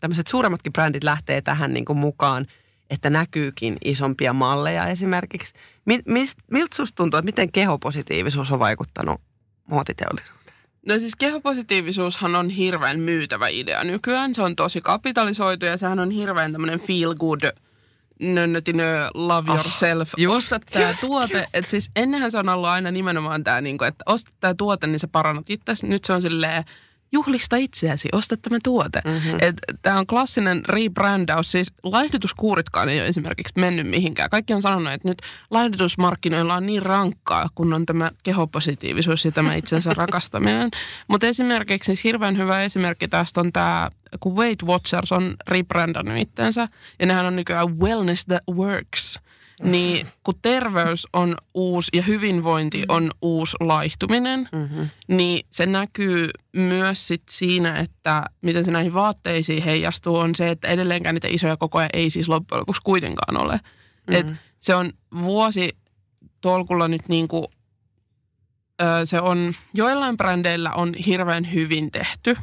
tämmöiset suuremmatkin brändit lähtee tähän niin kuin mukaan, että näkyykin isompia malleja esimerkiksi. Mist, miltä susta tuntuu, että miten kehopositiivisuus on vaikuttanut muotiteollisuuteen? No siis kehopositiivisuushan on hirveän myytävä idea nykyään. Se on tosi kapitalisoitu ja sehän on hirveän tämmöinen feel good nönnötinö, love yourself. just, Osta tämä tuote. Että siis ennenhän se on ollut aina nimenomaan tämä, niinku, että osta tämä tuote, niin sä parannat itse. Nyt se on silleen, juhlista itseäsi, osta tämä tuote. Mm-hmm. Tämä on klassinen rebrandaus. Siis laihdutuskuuritkaan ei ole esimerkiksi mennyt mihinkään. Kaikki on sanonut, että nyt laihdutusmarkkinoilla on niin rankkaa, kun on tämä kehopositiivisuus ja tämä itsensä rakastaminen. Mutta esimerkiksi siis hirveän hyvä esimerkki tästä on tämä, kun Weight Watchers on rebrandannut itsensä. Ja nehän on nykyään Wellness That Works. Niin kun terveys on uusi ja hyvinvointi on uusi laihtuminen, mm-hmm. niin se näkyy myös sit siinä, että miten se näihin vaatteisiin heijastuu, on se, että edelleenkään niitä isoja kokoja ei siis loppujen lopuksi kuitenkaan ole. Mm-hmm. Et se on vuosi tolkulla nyt niin kuin, se on, joillain brändeillä on hirveän hyvin tehty.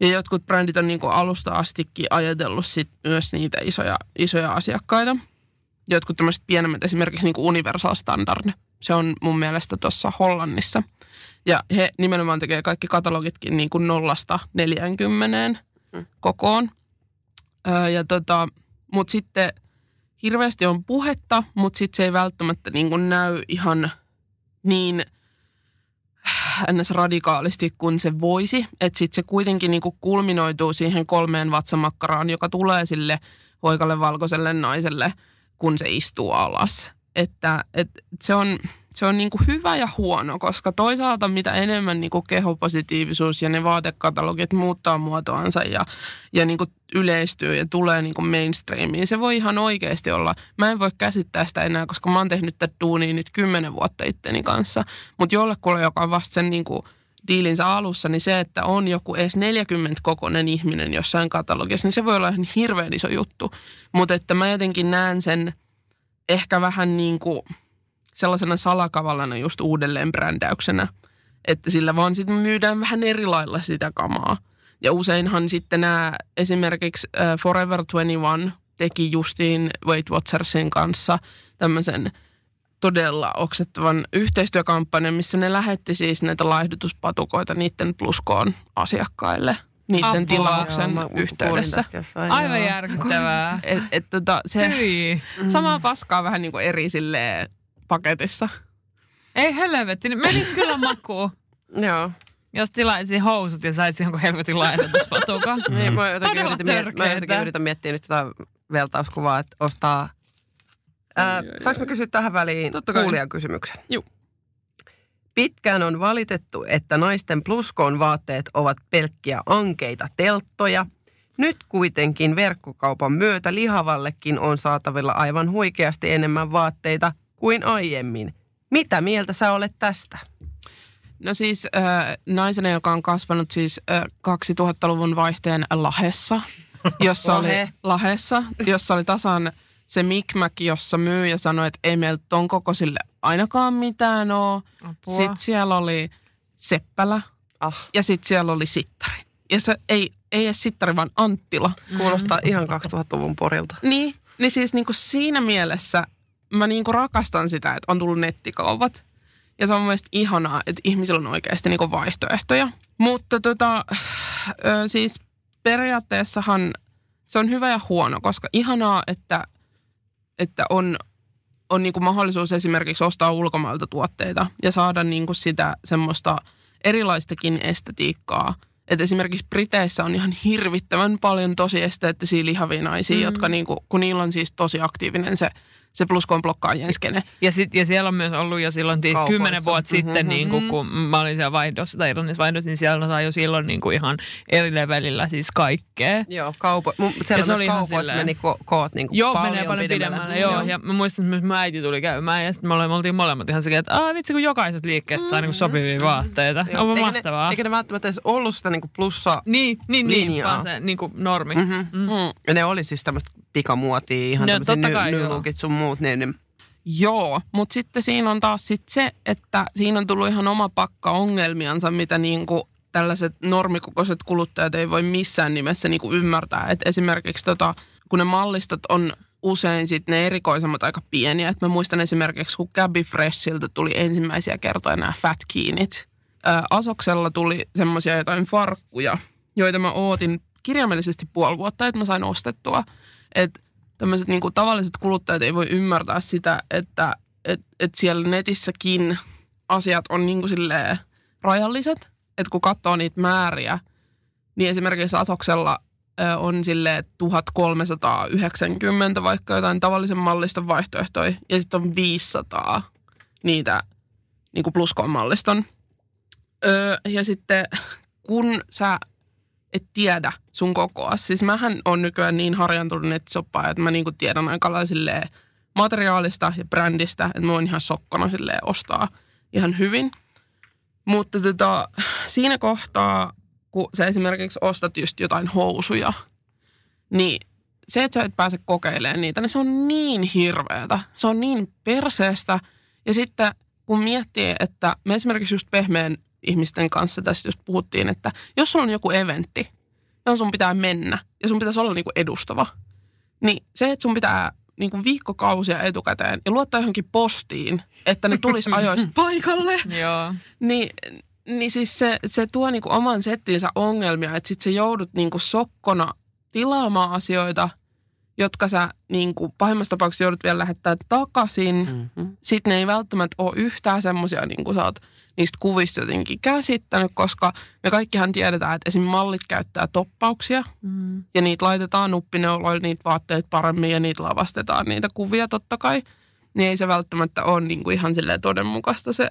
Ja jotkut brändit on niin kuin alusta astikin ajatellut sit myös niitä isoja, isoja asiakkaita. Jotkut tämmöiset pienemmät, esimerkiksi niin kuin Universal Standard. Se on mun mielestä tuossa Hollannissa. Ja he nimenomaan tekee kaikki katalogitkin niin kuin nollasta 40 kokoon. Öö, ja tota, mutta sitten hirveästi on puhetta, mutta sitten se ei välttämättä niin kuin näy ihan niin ns. radikaalisti kuin se voisi. Että sitten se kuitenkin niin kuin kulminoituu siihen kolmeen vatsamakkaraan, joka tulee sille hoikalle valkoiselle naiselle, kun se istuu alas. Että et se on, se on niin kuin hyvä ja huono, koska toisaalta mitä enemmän niin kuin kehopositiivisuus ja ne vaatekatalogit muuttaa muotoansa ja, ja niin kuin yleistyy ja tulee niin kuin mainstreamiin, se voi ihan oikeasti olla. Mä en voi käsittää sitä enää, koska mä oon tehnyt tätä duunia nyt kymmenen vuotta itteni kanssa. Mutta jollekulle, joka on vasta sen niin kuin diilinsä alussa, niin se, että on joku edes 40 kokoinen ihminen jossain katalogissa, niin se voi olla ihan hirveän iso juttu. Mutta että mä jotenkin näen sen ehkä vähän niin kuin sellaisena salakavallana just uudelleen brändäyksenä. Että sillä vaan sitten myydään vähän eri lailla sitä kamaa. Ja useinhan sitten nämä esimerkiksi äh, Forever 21 teki justiin Weight Watchersin kanssa tämmöisen todella oksettavan yhteistyökampanjan, missä ne lähetti siis näitä laihdutuspatukoita niiden pluskoon asiakkaille niiden Apua. tilauksen Joo, yhteydessä. jossain, Aivan joo. järkyttävää. Et, et, tota, se Hyi. samaa paskaa vähän niin kuin eri silleen paketissa. Ei helvetti, niin menis kyllä makuun. Joo. Jos tilaisin housut ja saisi jonkun helvetin laihdutuspatukan. Niin, mä jotenkin, miet- mä jotenkin yritän miettiä nyt tätä vertauskuvaa, että ostaa... Ää, saanko mä kysyä tähän väliin Totta kai. kuulijan kysymyksen? Juu. Pitkään on valitettu, että naisten pluskoon vaatteet ovat pelkkiä ankeita telttoja. Nyt kuitenkin verkkokaupan myötä lihavallekin on saatavilla aivan huikeasti enemmän vaatteita kuin aiemmin. Mitä mieltä sä olet tästä? No siis äh, naisena, joka on kasvanut siis äh, 2000-luvun vaihteen Lahessa, jossa oli, Lahe. Lahessa, jossa oli tasan se Mikmäk, jossa myyjä sanoi, että ei meillä ton kokoisille ainakaan mitään. Apua. Sitten siellä oli Seppälä Ah, ja sitten siellä oli Sittari. Ja se ei, ei edes Sittari, vaan Anttila. kuulostaa ihan 2000-luvun porilta. Niin, niin siis niinku siinä mielessä mä niinku rakastan sitä, että on tullut nettikaupat. Ja se on mun mielestä ihanaa, että ihmisillä on oikeasti niinku vaihtoehtoja. Mutta tota, ö, siis periaatteessahan se on hyvä ja huono, koska ihanaa, että, että on, on niinku mahdollisuus esimerkiksi ostaa ulkomailta tuotteita ja saada niinku sitä semmoista erilaistakin estetiikkaa. Et esimerkiksi Briteissä on ihan hirvittävän paljon tosi esteettisiä lihavia naisia, mm. jotka niinku, kun niillä on siis tosi aktiivinen se, se pluskoon blokkaajien skene. Ja, sit, ja siellä on myös ollut jo silloin tii, kymmenen vuotta sitten, niin kuin, kun mä olin siellä vaihdossa tai Irlannissa vaihdossa, niin siellä sai jo silloin niin kuin ihan eri levelillä siis kaikkea. Joo, kaupo, mun, siellä Ja oli ihan kaupoissa silleen- meni ko- koot niin kuin Joo, paljon menee paljon pidemmälle. pidemmälle. Joo. Ja mä muistan, että myös mun äiti tuli käymään ja sitten me, oltiin- me oltiin molemmat ihan sekä, että Aa, vitsi kun jokaisesta liikkeestä saa niinku sopivia vaatteita. Joo. Onpa eikä mahtavaa. Ne, eikä ne välttämättä edes ollut sitä niin kuin plussa Niin, niin, niin, linjaa. vaan se niin kuin normi. Mm-hmm. Mm. Ja ne oli siis tämmöistä pikamuotia, ihan No, tämmöisiä totta ny- kai, joo. nylookit sun muut. Niin, niin. Joo, mutta sitten siinä on taas sit se, että siinä on tullut ihan oma pakka ongelmiansa, mitä niinku tällaiset normikokoiset kuluttajat ei voi missään nimessä niinku ymmärtää. Et esimerkiksi tota, kun ne mallistot on usein sit ne erikoisemmat aika pieniä. Et mä muistan esimerkiksi, kun Gabby Freshiltä tuli ensimmäisiä kertoja nämä fat keenit. Ää, Asoksella tuli semmoisia jotain farkkuja, joita mä ootin kirjaimellisesti puoli vuotta, että mä sain ostettua. Että tämmöiset niinku tavalliset kuluttajat ei voi ymmärtää sitä, että et, et siellä netissäkin asiat on niinku silleen rajalliset. Että kun katsoo niitä määriä, niin esimerkiksi Asoksella on sille 1390 vaikka jotain tavallisen malliston vaihtoehtoja ja sitten on 500 niitä niin kuin pluskoon malliston. Öö, ja sitten kun sä et tiedä sun kokoa, siis mähän on nykyään niin harjantunut nettisoppaa, että mä niinku tiedän aika lailla materiaalista ja brändistä, että mä voin ihan sokkona silleen ostaa ihan hyvin. Mutta tota, siinä kohtaa, kun sä esimerkiksi ostat just jotain housuja, niin se, että sä et pääse kokeilemaan niitä, niin se on niin hirveätä. Se on niin perseestä. Ja sitten kun miettii, että me esimerkiksi just pehmeän ihmisten kanssa tässä just puhuttiin, että jos sulla on joku eventti, johon sun pitää mennä ja sun pitäisi olla niinku edustava, niin se, että sun pitää niinku viikkokausia etukäteen ja luottaa johonkin postiin, että ne tulisi ajoista paikalle, Joo. niin, niin siis se, se tuo niinku oman settinsä ongelmia, että sit sä joudut niinku sokkona tilaamaan asioita, jotka sä niinku pahimmassa tapauksessa joudut vielä lähettää takaisin. Mm-hmm. Sitten ne ei välttämättä ole yhtään semmoisia, niin kuin sä oot niistä kuvista jotenkin käsittänyt, koska me kaikkihan tiedetään, että esim. mallit käyttää toppauksia Mm. ja niitä laitetaan nuppineuloilla niitä vaatteet paremmin ja niitä lavastetaan niitä kuvia totta kai. Niin ei se välttämättä ole niin kuin ihan silleen todenmukaista se,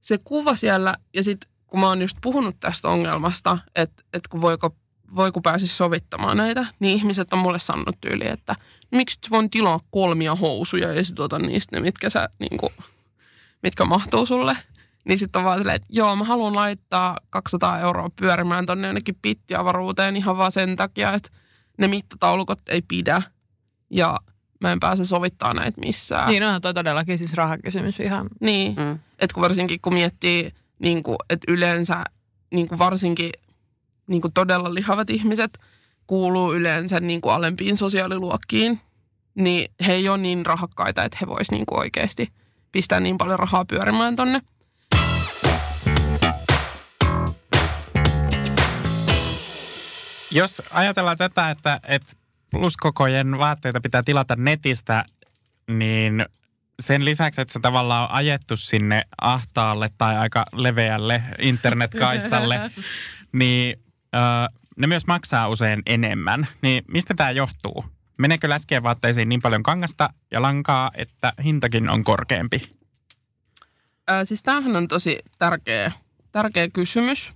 se kuva siellä. Ja sitten kun mä oon just puhunut tästä ongelmasta, että, että kun voiko, voiko pääsisi sovittamaan näitä, niin ihmiset on mulle sanonut tyyli, että miksi et voin tilaa kolmia housuja ja sitten otan niistä ne, mitkä, sä, niin kuin, mitkä mahtuu sulle. Niin sitten on vaan silleen, että joo, mä haluan laittaa 200 euroa pyörimään tonne jonnekin pittiavaruuteen ihan vaan sen takia, että ne mittataulukot ei pidä ja mä en pääse sovittaa näitä missään. Niin onhan toi todellakin siis rahakysymys ihan. Niin, Mm. että kun varsinkin kun miettii, niin kuin, että yleensä niin kuin varsinkin niin kuin todella lihavat ihmiset kuuluu yleensä niin kuin alempiin sosiaaliluokkiin, niin he ei ole niin rahakkaita, että he vois niin kuin oikeasti pistää niin paljon rahaa pyörimään tonne. Jos ajatellaan tätä, että, että pluskokojen vaatteita pitää tilata netistä, niin sen lisäksi, että se tavallaan on ajettu sinne ahtaalle tai aika leveälle internetkaistalle, niin ö, ne myös maksaa usein enemmän. Niin mistä tämä johtuu? Meneekö läskien vaatteisiin niin paljon kangasta ja lankaa, että hintakin on korkeampi? Ää, siis tämähän on tosi tärkeä, tärkeä kysymys.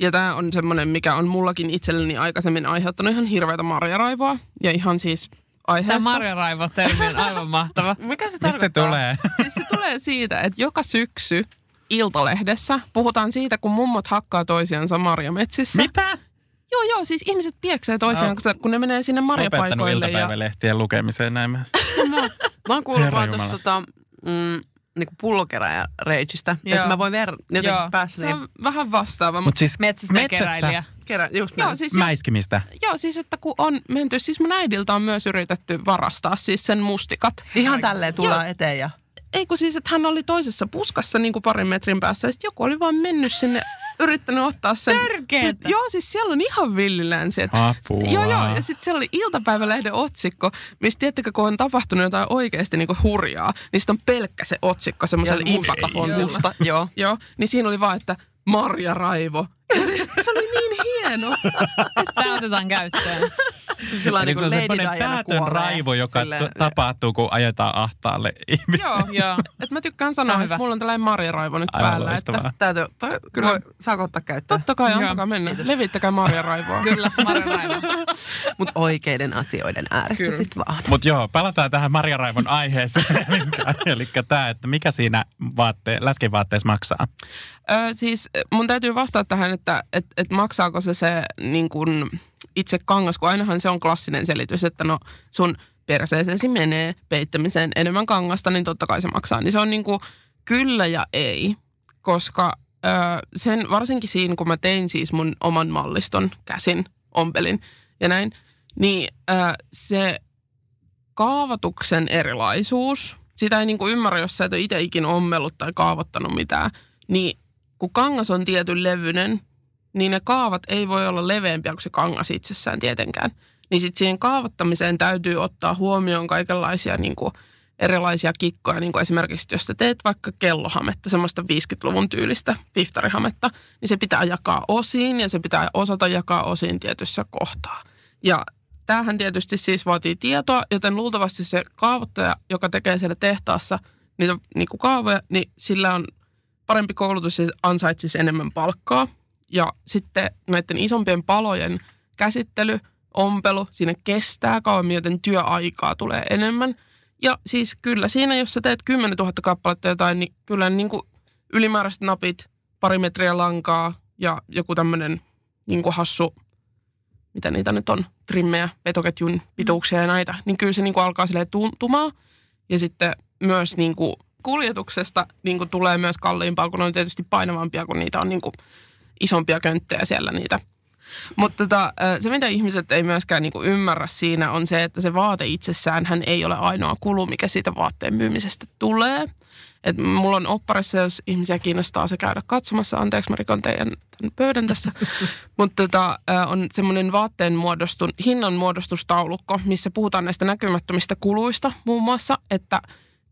Ja tämä on semmoinen, mikä on mullakin itselleni aikaisemmin aiheuttanut ihan hirveätä marjaraivoa. Ja ihan siis Tämä aiheesta. Marja-Raivo-termi on aivan mahtava. Mikä se Mistä se tarkoittaa? tulee? Siis se tulee siitä, että joka syksy Iltalehdessä puhutaan siitä, kun mummot hakkaa toisiansa marjametsissä. Mitä? Joo, joo, siis ihmiset pieksee toisiaan, No. kun ne menee sinne Opettanut marjapaikoille. Ja... iltapäivälehtien lukemiseen näin. mä- Mä oon kuullut vaan tuosta tota, mm, niinku pullokeräjä-reitistä. Joo. Että mä voin ver... jotenkin Joo. päässä Se niin on vähän vastaava. Mut Mutta siis Metsästä keräilijä. kerä, just joo, siis, jos, mäiskimistä. joo, siis että kun on menty, siis mun äidiltä on myös yritetty varastaa siis sen mustikat. Ihan tälleen tullaan eteen ja... Ei kun siis, että hän oli toisessa puskassa niin kuin parin metrin päässä ja sitten joku oli vaan mennyt sinne, yrittänyt ottaa sen. Törkeetä. Joo, siis siellä on ihan villilänsi. Et, Apua. Joo, joo. Ja sitten siellä oli iltapäivälehden otsikko, missä tiettäkö, kun on tapahtunut jotain oikeasti niin kuin hurjaa, niin sitten on pelkkä se otsikko semmoisella impakafontilla. joo. Joo, niin siinä oli vaan, että Marja Raivo. Se, se oli niin hieno. Tämä otetaan käyttöön. Sillä Eli niin se on Lady semmoinen Diana päätön kuolee. raivo, joka Silleen- t- tapahtuu, kun ajetaan ahtaalle ihmisiä. joo, Joo. että mä tykkään sanoa, on että hyvä. mulla on tällainen Marja Raivo nyt Aivan päällä. loistavaa. Että Täytyy, toi, Kyllä. kyllä. Voi, saako ottaa käyttöön? totta kai, Joo. antakaa mennä. Levittäkää Marja Raivoa. Kyllä, Marja-Raivo. Mutta oikeiden asioiden ääressä Kyllä. sit vaan. Mutta joo, palataan tähän Maria Raivon aiheeseen, eli tämä, että mikä siinä vaatte, läskivaatteessa maksaa. Ö, siis mun täytyy vastata tähän, että et, et maksaako se se niin kun itse kangas, kun ainahan se on klassinen selitys, että no sun perseeseesi menee peittämiseen enemmän kangasta, niin totta kai se maksaa. Niin se on niin kuin kyllä ja ei, koska ö, sen varsinkin siinä, kun mä tein siis mun oman malliston käsin, ompelin ja näin, niin ö, se kaavoituksen erilaisuus, sitä ei niin kuin ymmärrä, jos sä et ole itse ikinä ommellut tai kaavoittanut mitään, niin kun kangas on tietyn levyinen, niin ne kaavat ei voi olla leveämpiä kuin se kangas itsessään tietenkään. Niin sitten siihen kaavoittamiseen täytyy ottaa huomioon kaikenlaisia niin kuin erilaisia kikkoja, niin kuin esimerkiksi jos sä teet vaikka kellohametta, semmoista 50-luvun tyylistä piftarihametta, niin se pitää jakaa osiin ja se pitää osata jakaa osiin tietyssä kohtaa. Ja tämähän tietysti siis vaatii tietoa, joten luultavasti se kaavoittaja, joka tekee siellä tehtaassa niitä niin kuin kaavoja, niin sillä on parempi koulutus ja ansaitsisi enemmän palkkaa. Ja sitten näiden isompien palojen käsittely, ompelu, siinä kestää kauemmin, joten työaikaa tulee enemmän. Ja siis kyllä siinä, jos sä teet 10 000 kappaletta jotain, niin kyllä niin kuin ylimääräiset napit, pari metriä lankaa ja joku tämmöinen niin kuin hassu, mitä niitä nyt on, trimmejä, vetoketjun pituuksia ja näitä, niin kyllä se niin kuin alkaa silleen tuntumaan. Ja sitten myös niin kuin kuljetuksesta niin kuin tulee myös kalliimpaa, kun ne on tietysti painavampia, kun niitä on niin kuin isompia könttejä siellä niitä. Mutta tota, se, mitä ihmiset ei myöskään niinku ymmärrä siinä, on se, että se vaate itsessään hän ei ole ainoa kulu, mikä siitä vaatteen myymisestä tulee. Et mulla on opparissa, jos ihmisiä kiinnostaa se käydä katsomassa. Anteeksi, mä rikon teidän tämän pöydän tässä. Mutta tota, on semmoinen vaatteen muodostun, hinnan muodostustaulukko, missä puhutaan näistä näkymättömistä kuluista muun muassa, että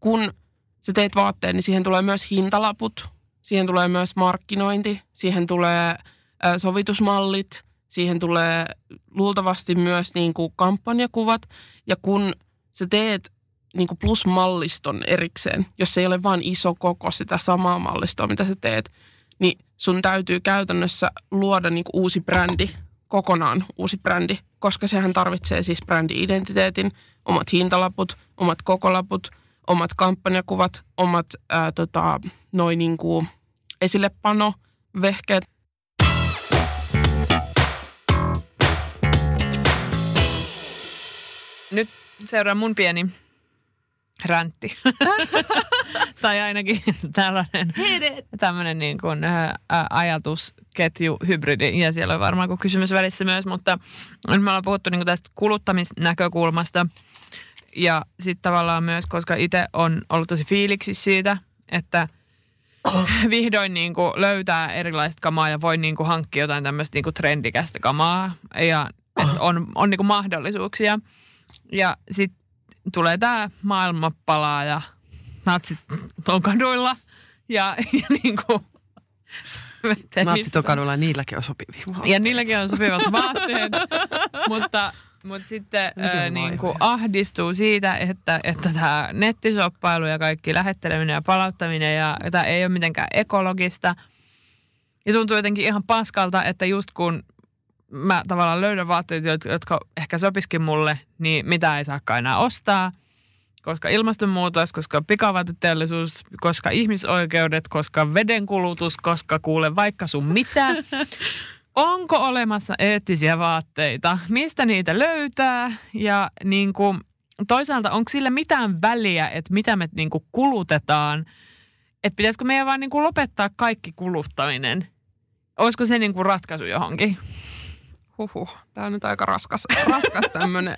kun sä teet vaatteen, niin siihen tulee myös hintalaput, siihen tulee myös markkinointi, siihen tulee sovitusmallit, siihen tulee luultavasti myös niin kuin kampanjakuvat. Ja kun sä teet niin kuin plusmalliston erikseen, jos ei ole vain iso koko sitä samaa mallistoa, mitä sä teet, niin sun täytyy käytännössä luoda niin kuin uusi brändi, kokonaan uusi brändi, koska sehän tarvitsee siis brändi-identiteetin, omat hintalaput, omat kokolaput, omat kampanjakuvat, omat ää, tota, noin niin kuin esillepano, vehkeet. Nyt seuraa mun pieni räntti. tai ainakin tällainen tämmöinen niin kuin, ä, ä, ajatusketju, hybridi. Ja siellä on varmaan kuin kysymys välissä myös, mutta nyt me ollaan puhuttu niin kuin tästä kuluttamisnäkökulmasta. Ja sitten tavallaan myös, koska itse on ollut tosi fiiliksi siitä, että vihdoin niin kuin löytää erilaista kamaa ja voi niin kuin hankkia jotain tämmöistä niin kuin trendikästä kamaa. Ja on, on niin kuin mahdollisuuksia. Ja sitten tulee tämä maailma palaa ja natsit on kaduilla. Ja, ja niin kuin, Natsit on kadulla ja niilläkin on sopivia vaatteita. ja niilläkin on sopivat vaatteet. mutta Mutta sitten on niin kuin ahdistuu siitä, että, että tämä nettisoppailu ja kaikki lähetteleminen ja palauttaminen ja tämä ei ole mitenkään ekologista. Ja tuntuu jotenkin ihan paskalta, että just kun mä tavallaan löydän vaatteet, jotka- jotka ehkä sopiskin mulle, niin mitä ei saakaan enää ostaa. Koska ilmastonmuutos, koska pikavaateteollisuus, koska ihmisoikeudet, koska vedenkulutus, koska kuule vaikka sun mitä. Onko olemassa eettisiä vaatteita? Mistä niitä löytää? Ja niin kuin, toisaalta onko sillä mitään väliä, että mitä me niin kuin kulutetaan? Että pitäisikö meidän vaan niin kuin lopettaa kaikki kuluttaminen? Olisiko se niin kuin ratkaisu johonkin? Huhhuh, tämä on nyt aika raskas, raskas tämmöinen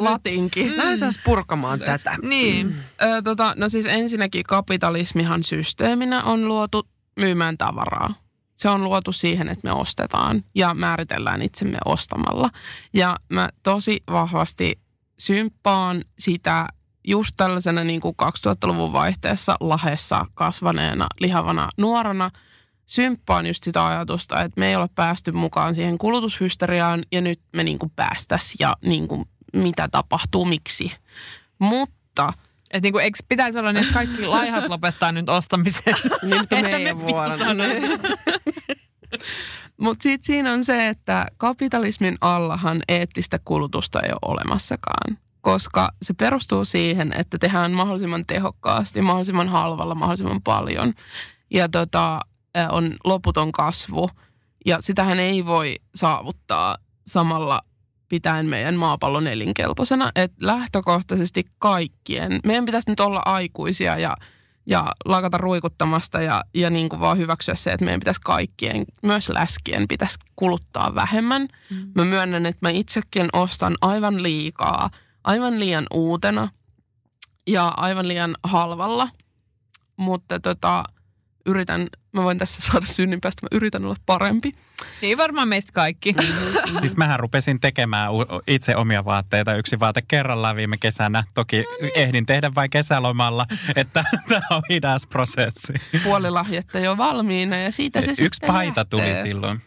latinki. Lähdetään purkamaan tätä. Niin. Ö, tota, no siis ensinnäkin kapitalismihan systeeminä on luotu myymään tavaraa. Se on luotu siihen, että me ostetaan ja määritellään itsemme ostamalla. Ja mä tosi vahvasti symppaan sitä just tällaisena niin kuin 2000-luvun vaihteessa lahessa kasvaneena, lihavana nuorana. Symppaan just sitä ajatusta, että me ei ole päästy mukaan siihen kulutushysteriaan ja nyt me niin kuin päästäisiin ja niin kuin mitä tapahtuu, miksi. Mutta Että niin kuin, eikö pitäisi olla niin, että kaikki laihat lopettaa nyt ostamisen? Niin, mutta Että meidän sanoin. Mutta sitten siinä on se, että kapitalismin allahan eettistä kulutusta ei ole olemassakaan. Koska se perustuu siihen, että tehdään mahdollisimman tehokkaasti, mahdollisimman halvalla, mahdollisimman paljon. Ja tota, on loputon kasvu. Ja sitähän ei voi saavuttaa samalla pitäen meidän maapallon elinkelpoisena. Että lähtökohtaisesti kaikkien, meidän pitäisi nyt olla aikuisia ja ja lakata ruikuttamasta ja, ja niin kuin vaan hyväksyä se, että meidän pitäisi kaikkien, myös läskien, pitäisi kuluttaa vähemmän. Mm. Mä myönnän, että mä itsekin ostan aivan liikaa, aivan liian uutena ja aivan liian halvalla. Mutta tota, yritän, mä voin tässä saada synninpäästä, mä yritän olla parempi. Niin varmaan meistä kaikki. Siis mähän rupesin tekemään itse omia vaatteita yksi vaate kerrallaan viime kesänä. Toki ehdin tehdä vain kesälomalla, että tämä on hidas prosessi. Puolilahjetta jo valmiina ja siitä se Yksi sitten paita tuli lähtee. silloin.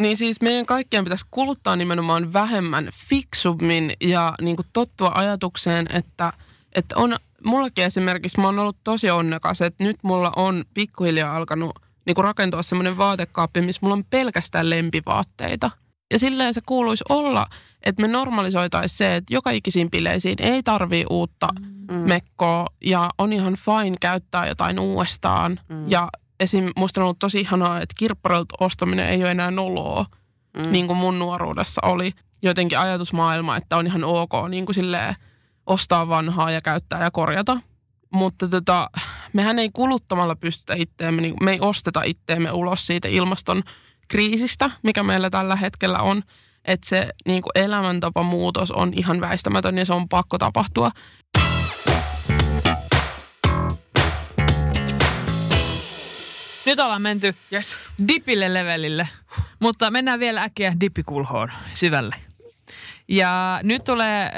Niin siis meidän kaikkien pitäisi kuluttaa nimenomaan vähemmän fiksummin ja niin kuin tottua ajatukseen, että, että on, mullakin esimerkiksi mä oon ollut tosi onnekas, että nyt mulla on pikkuhiljaa alkanut niin kuin rakentua semmoinen vaatekaappi, missä mulla on pelkästään lempivaatteita. Ja silleen se kuuluisi olla, että me normalisoitaisiin se, että joka ikisiin bileisiin ei tarvii uutta mm. mekkoa ja on ihan fine käyttää jotain uudestaan. Mm. Ja esim. musta on ollut tosi ihanaa, että kirpparilta ostaminen ei ole enää noloa, mm. niin kuin mun nuoruudessa oli. Jotenkin ajatusmaailma, että on ihan ok niin kuin silleen ostaa vanhaa ja käyttää ja korjata. Mutta tota, mehän ei kuluttamalla pystytä itteemme, niin me ei osteta itteemme ulos siitä ilmaston kriisistä, mikä meillä tällä hetkellä on. Että se niin kuin elämäntapamuutos on ihan väistämätön ja se on pakko tapahtua. Nyt ollaan menty Yes. dipille levelille, mutta mennään vielä äkkiä dippikulhoon syvälle. Ja nyt tulee äh,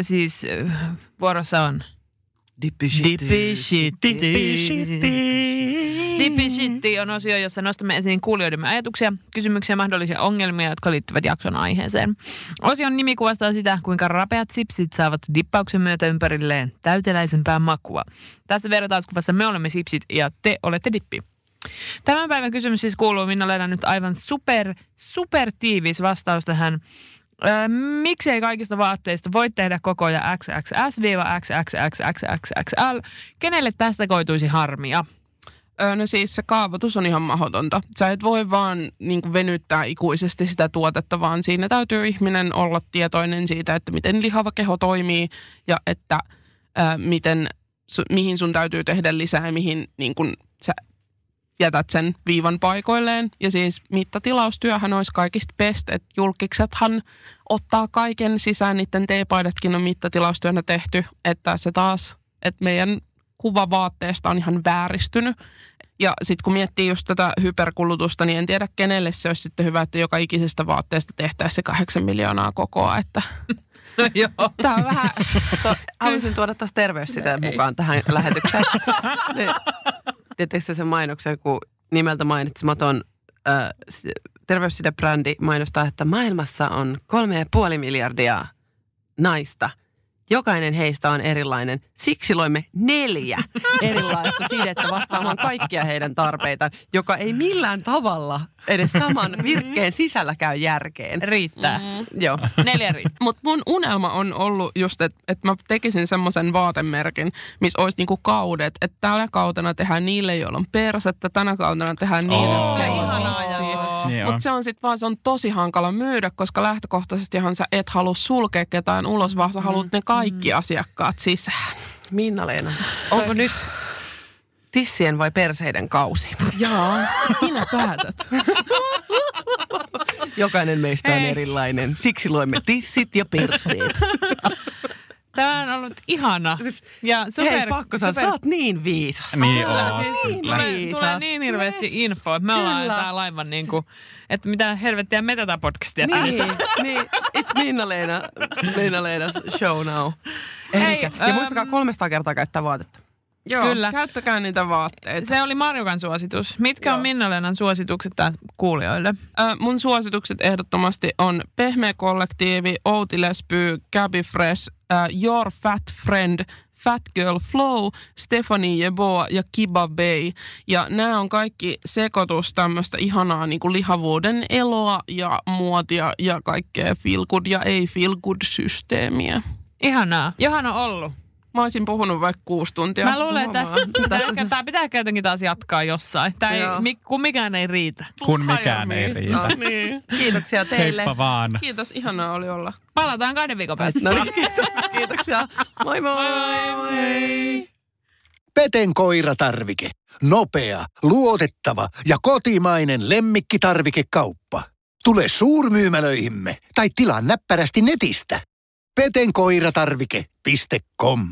siis äh, vuorossa on Dippi Dippi shitti. Dippi shitti on osio, jossa nostamme esiin kuulijoidemme ajatuksia, kysymyksiä ja mahdollisia ongelmia, jotka liittyvät jakson aiheeseen. Osion nimi kuvastaa sitä, kuinka rapeat sipsit saavat dippauksen myötä ympärilleen täyteläisempää makua. Tässä vertauskuvassa me olemme sipsit ja te olette dippi. Tämän päivän kysymys siis kuuluu, minä löydän nyt aivan super, super tiivis vastaus tähän. Öö, miksei kaikista vaatteista voi tehdä kokoja XXS-XXXXXXL? Kenelle tästä koituisi harmia? Öö, No siis se kaavoitus on ihan mahdotonta. Sä et voi vaan niin kuin venyttää ikuisesti sitä tuotetta, vaan siinä täytyy ihminen olla tietoinen siitä, että miten lihava keho toimii ja että ää, miten, su, mihin sun täytyy tehdä lisää ja mihin niin kuin sä jätät sen viivan paikoilleen. Ja siis mittatilaustyöhän olisi kaikista best, että julkiksethan ottaa kaiken sisään, niiden teepaidatkin on mittatilaustyönä tehty, että se taas, että meidän kuva vaatteesta on ihan vääristynyt. Ja sitten kun miettii just tätä hyperkulutusta, niin en tiedä kenelle se olisi sitten hyvä, että joka ikisestä vaatteesta tehtäisiin se kahdeksan miljoonaa kokoa. Että No joo. tämä on vähän, Haluaisin tuoda taas terveyssiteet mukaan tähän lähetykseen. Ne- Tiedättekö sen mainoksen, kun nimeltä mainitsematon äh, terveyssidebrändi mainostaa, että maailmassa on kolme ja puoli miljardia naista. Jokainen heistä on erilainen. Siksi loimme neljä erilaista sidettä vastaamaan kaikkia heidän tarpeitaan, joka ei millään tavalla edes saman virkkeen sisällä käy järkeen. Riittää. Mm. Joo. Neljä riittää. Mutta mun unelma on ollut just, että et mä tekisin semmoisen vaatemerkin, missä olisi niinku kaudet. Että tällä kautena tehdään niille, joilla on persettä, tänä kautena tehdään niille, Oo. jotka ei Ihanaa. Niin Mutta se on sitten vaan, se on tosi hankala myydä, koska lähtökohtaisestihan sä et halua sulkea ketään ulos, vaan sä haluat ne kaikki asiakkaat sisään. Minna-Leena, onko nyt tissien vai perseiden kausi? Jaa, sinä päätät. Jokainen meistä on Hei. erilainen. Siksi luemme tissit ja perseet. Tämä on ollut ihana. Ja super, Hei, pakko sanoa, super, sä oot niin viisas. Niin Kyllä, oo, siis kyllä. tulee, Viisas. tulee niin hirveästi Yes, infoa, että me ollaan kyllä. täällä aivan niin kuin, että mitä helvettiä me tätä podcastia Niin, niin. It's Minna-Leena, Minna-Leena's show now. Hei, Eikä. Ja äm, muistakaa 300 kertaa käyttää vaatetta. Joo, Kyllä. Käyttäkää niitä vaatteita. Se oli Marjukan suositus. Mitkä on Joo. Minna-Leenan suositukset tää kuulijoille? Äh, mun suositukset ehdottomasti on Pehmeä kollektiivi, Outi Lesby, Gabby Fresh, äh, Your Fat Friend, Fat Girl Flow, Stephanie Jeboa ja Kiba Bay. Ja nämä on kaikki sekoitus tämmöistä ihanaa niin kuin lihavuuden eloa ja muotia ja kaikkea feel good ja ei feel good systeemiä. Ihanaa. Johan on ollut. Mä olisin puhunut vaikka kuusi tuntia. Mä luulen, että tästä, pitää, tää pitää jotenkin taas jatkaa jossain. Tää ei, Joo. mi, kun mikään ei riitä. Kun mikään ei riitä. No, niin. Kiitoksia teille. Heippa vaan. Kiitos, ihanaa oli olla. Palataan kahden viikon päästä. No niin, kiitos, kiitoksia. Moi moi. moi. Peten koiratarvike. Nopea, luotettava ja kotimainen lemmikkitarvikekauppa. Tule suurmyymälöihimme tai tilaa näppärästi netistä. petenkoiratarvike.com